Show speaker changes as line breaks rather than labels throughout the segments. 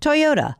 Toyota,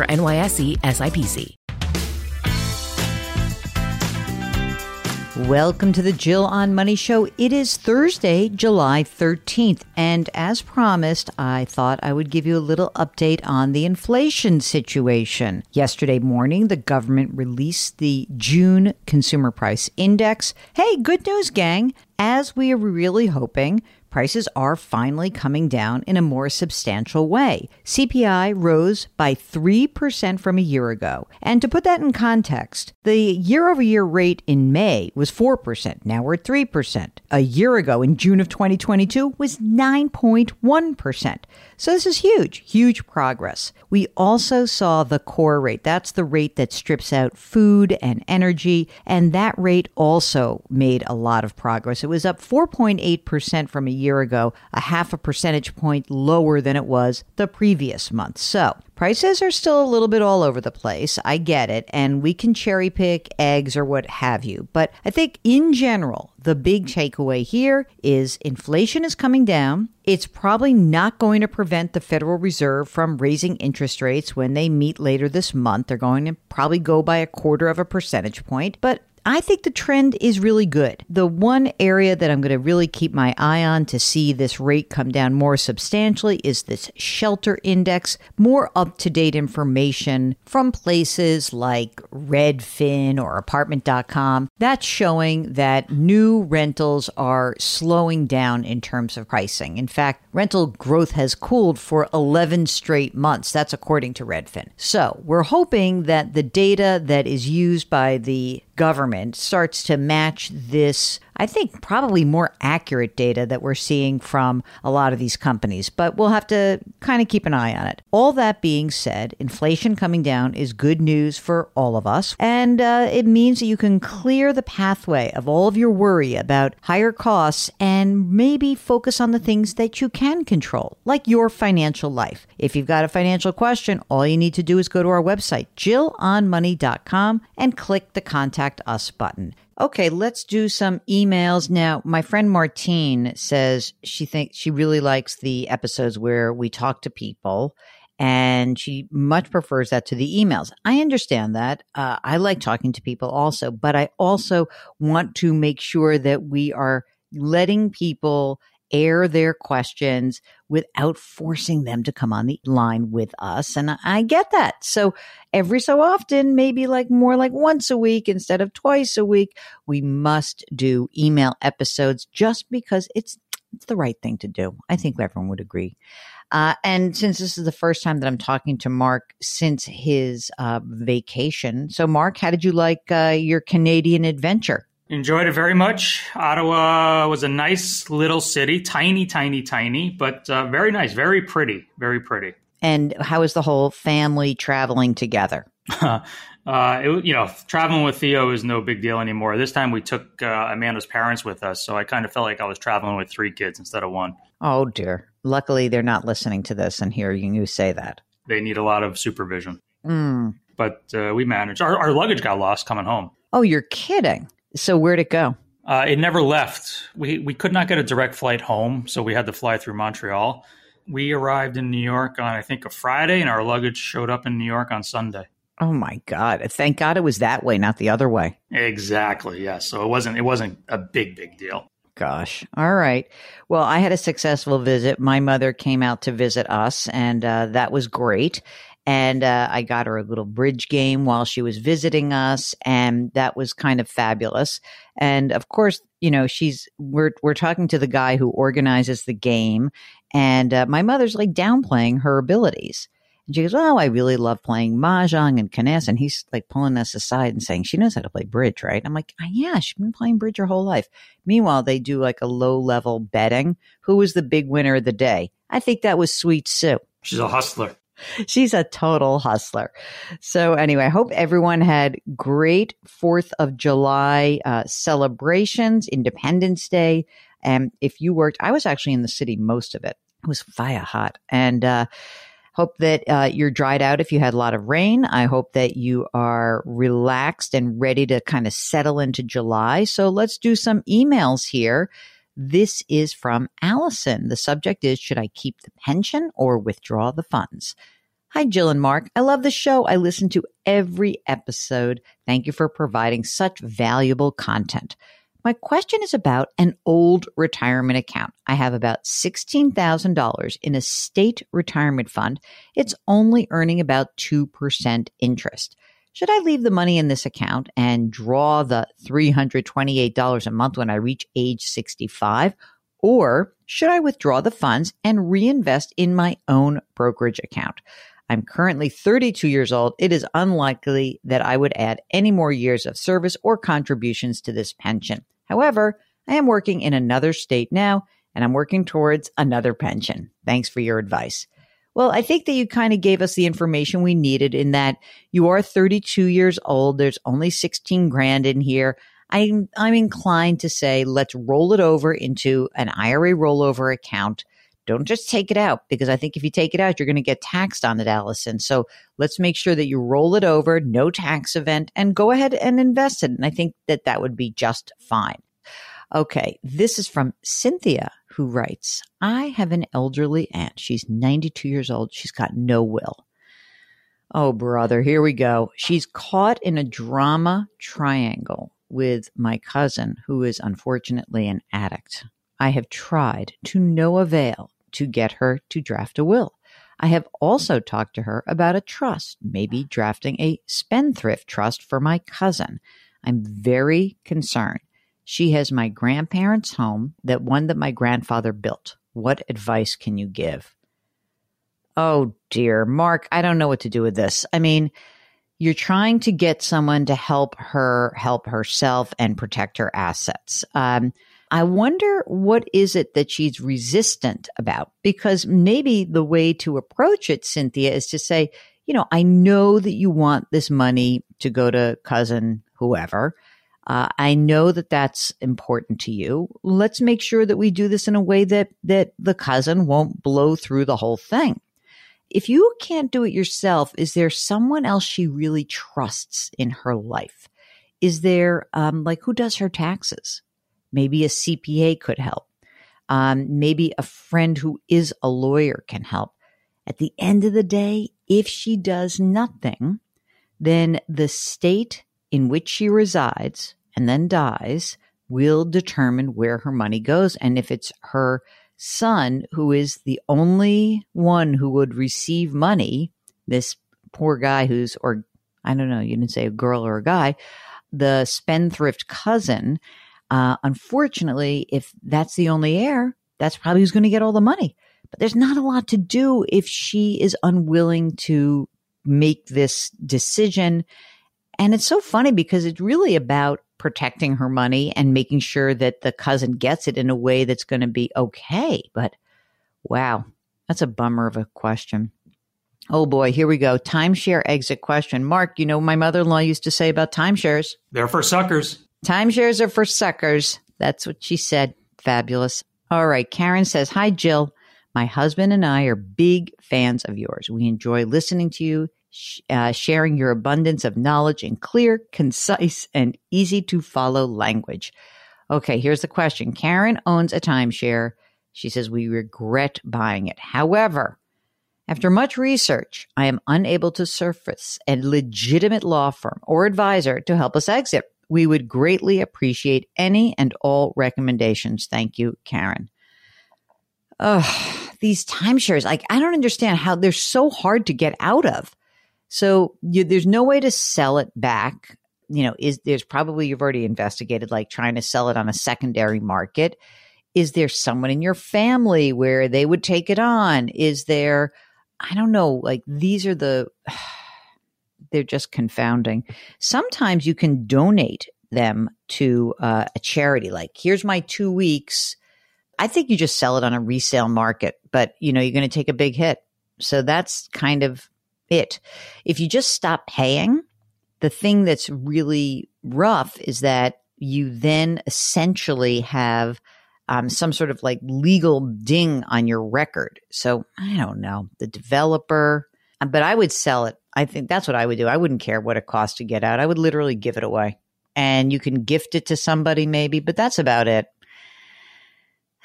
NYSE SIPC.
Welcome to the Jill on Money Show. It is Thursday, July 13th, and as promised, I thought I would give you a little update on the inflation situation. Yesterday morning, the government released the June Consumer Price Index. Hey, good news, gang! As we are really hoping, prices are finally coming down in a more substantial way. CPI rose by 3% from a year ago. And to put that in context, the year over year rate in May was 4%. Now we're at 3%. A year ago, in June of 2022, was 9.1%. So this is huge, huge progress. We also saw the core rate. That's the rate that strips out food and energy. And that rate also made a lot of progress. It was up 4.8% from a year ago, a half a percentage point lower than it was the previous month. So Prices are still a little bit all over the place. I get it. And we can cherry pick eggs or what have you. But I think in general, the big takeaway here is inflation is coming down. It's probably not going to prevent the Federal Reserve from raising interest rates when they meet later this month. They're going to probably go by a quarter of a percentage point. But I think the trend is really good. The one area that I'm going to really keep my eye on to see this rate come down more substantially is this shelter index, more up to date information from places like Redfin or apartment.com. That's showing that new rentals are slowing down in terms of pricing. In fact, rental growth has cooled for 11 straight months. That's according to Redfin. So we're hoping that the data that is used by the government starts to match this I think probably more accurate data that we're seeing from a lot of these companies, but we'll have to kind of keep an eye on it. All that being said, inflation coming down is good news for all of us, and uh, it means that you can clear the pathway of all of your worry about higher costs and maybe focus on the things that you can control, like your financial life. If you've got a financial question, all you need to do is go to our website, jillonmoney.com, and click the Contact Us button. Okay, let's do some emails now. My friend Martine says she thinks she really likes the episodes where we talk to people and she much prefers that to the emails. I understand that. Uh, I like talking to people also, but I also want to make sure that we are letting people air their questions without forcing them to come on the line with us. And I get that. So every so often, maybe like more like once a week instead of twice a week, we must do email episodes just because it's it's the right thing to do. I think everyone would agree. Uh, and since this is the first time that I'm talking to Mark since his uh, vacation, so Mark, how did you like uh, your Canadian adventure?
Enjoyed it very much. Ottawa was a nice little city, tiny, tiny, tiny, but uh, very nice, very pretty, very pretty.
And how is the whole family traveling together?
uh, it, you know, traveling with Theo is no big deal anymore. This time we took uh, Amanda's parents with us, so I kind of felt like I was traveling with three kids instead of one.
Oh dear! Luckily, they're not listening to this and hearing you say that.
They need a lot of supervision.
Mm.
but uh, we managed. Our, our luggage got lost coming home.
Oh, you're kidding. So where'd it go?
Uh, it never left. We we could not get a direct flight home, so we had to fly through Montreal. We arrived in New York on I think a Friday, and our luggage showed up in New York on Sunday.
Oh my God! Thank God it was that way, not the other way.
Exactly. Yeah. So it wasn't it wasn't a big big deal.
Gosh. All right. Well, I had a successful visit. My mother came out to visit us, and uh, that was great and uh, I got her a little bridge game while she was visiting us, and that was kind of fabulous. And of course, you know, she's we're we're talking to the guy who organizes the game, and uh, my mother's like downplaying her abilities. And she goes, "Oh, I really love playing mahjong and canasta." And he's like pulling us aside and saying, "She knows how to play bridge, right?" I'm like, oh, "Yeah, she's been playing bridge her whole life." Meanwhile, they do like a low level betting. Who was the big winner of the day? I think that was Sweet Sue.
She's a hustler.
She's a total hustler. So anyway, I hope everyone had great Fourth of July uh, celebrations, Independence Day. And if you worked, I was actually in the city most of it. It was fire hot, and uh, hope that uh, you're dried out if you had a lot of rain. I hope that you are relaxed and ready to kind of settle into July. So let's do some emails here. This is from Allison. The subject is Should I keep the pension or withdraw the funds? Hi, Jill and Mark. I love the show. I listen to every episode. Thank you for providing such valuable content. My question is about an old retirement account. I have about $16,000 in a state retirement fund. It's only earning about 2% interest. Should I leave the money in this account and draw the $328 a month when I reach age 65? Or should I withdraw the funds and reinvest in my own brokerage account? I'm currently 32 years old. It is unlikely that I would add any more years of service or contributions to this pension. However, I am working in another state now and I'm working towards another pension. Thanks for your advice. Well, I think that you kind of gave us the information we needed in that you are 32 years old. There's only 16 grand in here. I'm, I'm inclined to say let's roll it over into an IRA rollover account. Don't just take it out because I think if you take it out, you're going to get taxed on it, Allison. So let's make sure that you roll it over, no tax event, and go ahead and invest it. And I think that that would be just fine. Okay, this is from Cynthia who writes, I have an elderly aunt. She's 92 years old. She's got no will. Oh, brother, here we go. She's caught in a drama triangle with my cousin, who is unfortunately an addict. I have tried to no avail to get her to draft a will. I have also talked to her about a trust, maybe drafting a spendthrift trust for my cousin. I'm very concerned. She has my grandparents' home, that one that my grandfather built. What advice can you give? Oh dear, Mark, I don't know what to do with this. I mean, you're trying to get someone to help her help herself and protect her assets. Um, I wonder what is it that she's resistant about? Because maybe the way to approach it, Cynthia, is to say, you know, I know that you want this money to go to cousin whoever. Uh, I know that that's important to you. Let's make sure that we do this in a way that that the cousin won't blow through the whole thing. If you can't do it yourself, is there someone else she really trusts in her life? Is there um, like who does her taxes? Maybe a CPA could help. Um, maybe a friend who is a lawyer can help. At the end of the day, if she does nothing, then the state in which she resides and then dies will determine where her money goes. And if it's her son who is the only one who would receive money, this poor guy who's, or I don't know, you didn't say a girl or a guy, the spendthrift cousin, uh, unfortunately, if that's the only heir, that's probably who's going to get all the money. But there's not a lot to do if she is unwilling to make this decision and it's so funny because it's really about protecting her money and making sure that the cousin gets it in a way that's going to be okay. But wow, that's a bummer of a question. Oh boy, here we go. Timeshare exit question. Mark, you know my mother in law used to say about timeshares?
They're for suckers.
Timeshares are for suckers. That's what she said. Fabulous. All right. Karen says, Hi, Jill. My husband and I are big fans of yours. We enjoy listening to you uh, sharing your abundance of knowledge in clear, concise, and easy to follow language. Okay, here's the question Karen owns a timeshare. She says, We regret buying it. However, after much research, I am unable to surface a legitimate law firm or advisor to help us exit. We would greatly appreciate any and all recommendations. Thank you, Karen. Oh, these timeshares, like, I don't understand how they're so hard to get out of. So you, there's no way to sell it back. You know, is there's probably you've already investigated like trying to sell it on a secondary market. Is there someone in your family where they would take it on? Is there, I don't know, like these are the, they're just confounding. Sometimes you can donate them to uh, a charity. Like, here's my two weeks. I think you just sell it on a resale market, but you know, you're going to take a big hit. So that's kind of it. If you just stop paying, the thing that's really rough is that you then essentially have um, some sort of like legal ding on your record. So I don't know the developer, uh, but I would sell it. I think that's what I would do. I wouldn't care what it costs to get out. I would literally give it away, and you can gift it to somebody maybe, but that's about it.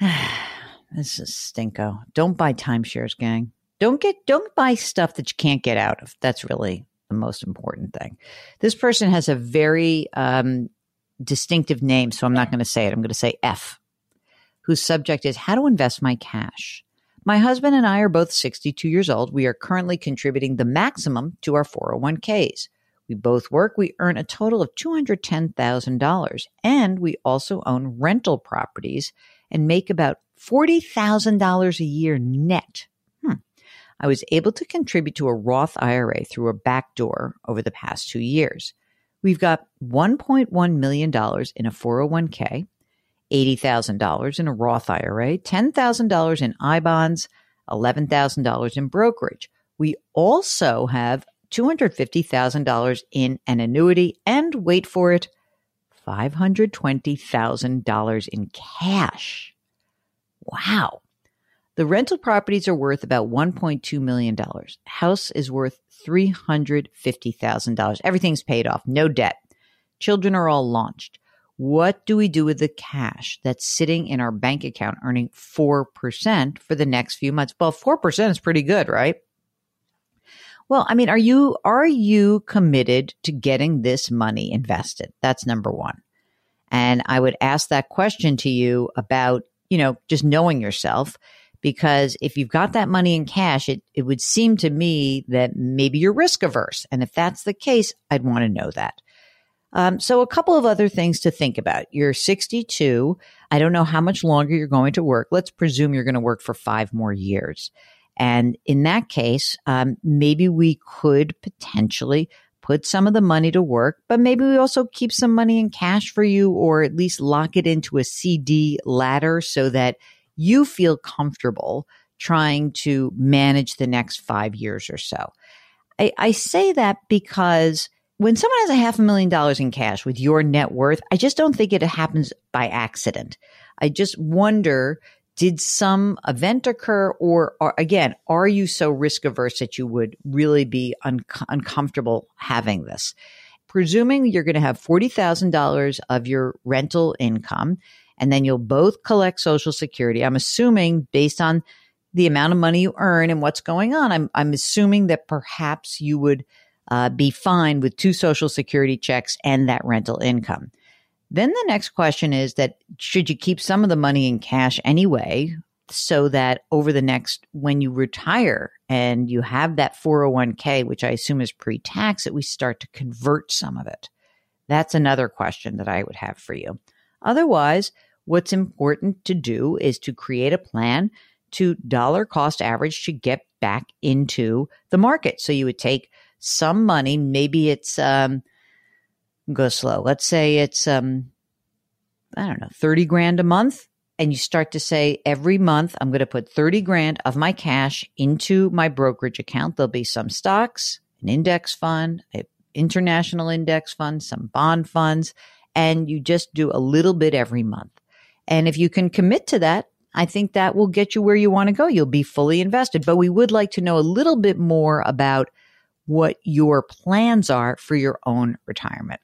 this is stinko. Don't buy timeshares, gang. Don't get don't buy stuff that you can't get out of. That's really the most important thing. This person has a very um, distinctive name, so I'm not going to say it. I'm going to say F, whose subject is how to invest my cash. My husband and I are both 62 years old. We are currently contributing the maximum to our 401ks. We both work. We earn a total of $210,000 and we also own rental properties and make about $40,000 a year net I was able to contribute to a Roth IRA through a back door over the past two years. We've got $1.1 million in a 401k, $80,000 in a Roth IRA, $10,000 in I bonds, $11,000 in brokerage. We also have $250,000 in an annuity and wait for it, $520,000 in cash. Wow. The rental properties are worth about $1.2 million. House is worth $350,000. Everything's paid off, no debt. Children are all launched. What do we do with the cash that's sitting in our bank account earning 4% for the next few months? Well, 4% is pretty good, right? Well, I mean, are you are you committed to getting this money invested? That's number 1. And I would ask that question to you about, you know, just knowing yourself because if you've got that money in cash, it, it would seem to me that maybe you're risk averse. And if that's the case, I'd want to know that. Um, so, a couple of other things to think about. You're 62. I don't know how much longer you're going to work. Let's presume you're going to work for five more years. And in that case, um, maybe we could potentially put some of the money to work, but maybe we also keep some money in cash for you or at least lock it into a CD ladder so that you feel comfortable trying to manage the next five years or so. I, I say that because when someone has a half a million dollars in cash with your net worth, I just don't think it happens by accident. I just wonder did some event occur or, or, again are you so risk averse that you would really be un- uncomfortable having this presuming you're going to have $40000 of your rental income and then you'll both collect Social Security. I'm assuming based on the amount of money you earn and what's going on, I'm, I'm assuming that perhaps you would uh, be fine with two Social Security checks and that rental income. Then the next question is that should you keep some of the money in cash anyway, so that over the next, when you retire and you have that 401k, which I assume is pre tax, that we start to convert some of it? That's another question that I would have for you. Otherwise, What's important to do is to create a plan to dollar cost average to get back into the market. So you would take some money, maybe it's um go slow. Let's say it's um I don't know, 30 grand a month and you start to say every month I'm going to put 30 grand of my cash into my brokerage account. There'll be some stocks, an index fund, an international index fund, some bond funds, and you just do a little bit every month. And if you can commit to that, I think that will get you where you want to go. You'll be fully invested. But we would like to know a little bit more about what your plans are for your own retirement.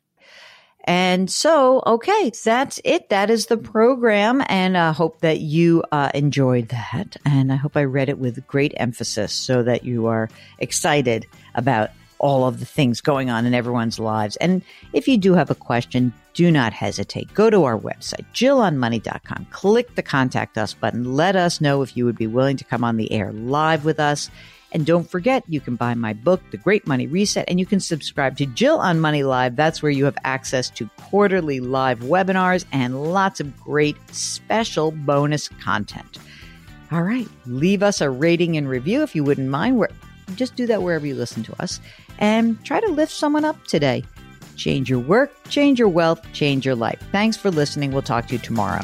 And so, okay, that's it. That is the program. And I hope that you uh, enjoyed that. And I hope I read it with great emphasis so that you are excited about all of the things going on in everyone's lives. And if you do have a question, do not hesitate. Go to our website, jillonmoney.com. Click the contact us button. Let us know if you would be willing to come on the air live with us. And don't forget, you can buy my book, The Great Money Reset, and you can subscribe to Jill on Money Live. That's where you have access to quarterly live webinars and lots of great special bonus content. All right, leave us a rating and review if you wouldn't mind. Where, just do that wherever you listen to us and try to lift someone up today. Change your work, change your wealth, change your life. Thanks for listening. We'll talk to you tomorrow.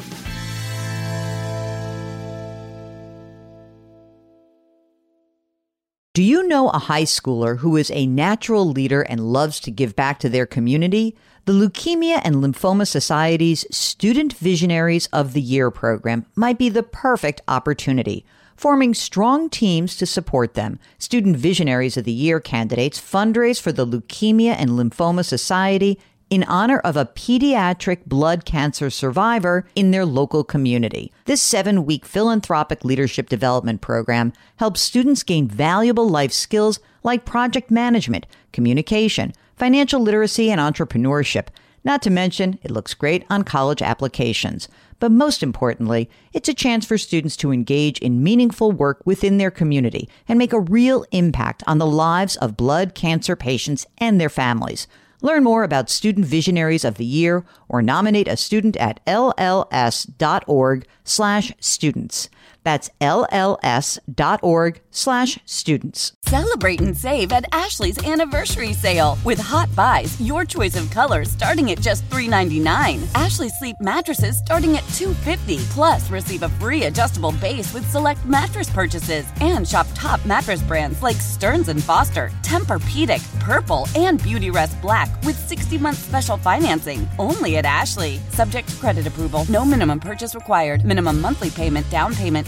Do you know a high schooler who is a natural leader and loves to give back to their community? The Leukemia and Lymphoma Society's Student Visionaries of the Year program might be the perfect opportunity. Forming strong teams to support them, Student Visionaries of the Year candidates fundraise for the Leukemia and Lymphoma Society in honor of a pediatric blood cancer survivor in their local community. This seven week philanthropic leadership development program helps students gain valuable life skills like project management, communication, financial literacy, and entrepreneurship. Not to mention, it looks great on college applications. But most importantly, it's a chance for students to engage in meaningful work within their community and make a real impact on the lives of blood cancer patients and their families. Learn more about Student Visionaries of the Year or nominate a student at lls.org slash students. That's lls.org slash students.
Celebrate and save at Ashley's anniversary sale. With hot buys, your choice of colors starting at just $3.99. Ashley Sleep mattresses starting at $2.50. Plus, receive a free adjustable base with select mattress purchases. And shop top mattress brands like Stearns & Foster, Tempur-Pedic, Purple, and Beautyrest Black with 60-month special financing. Only at Ashley. Subject to credit approval. No minimum purchase required. Minimum monthly payment, down payment,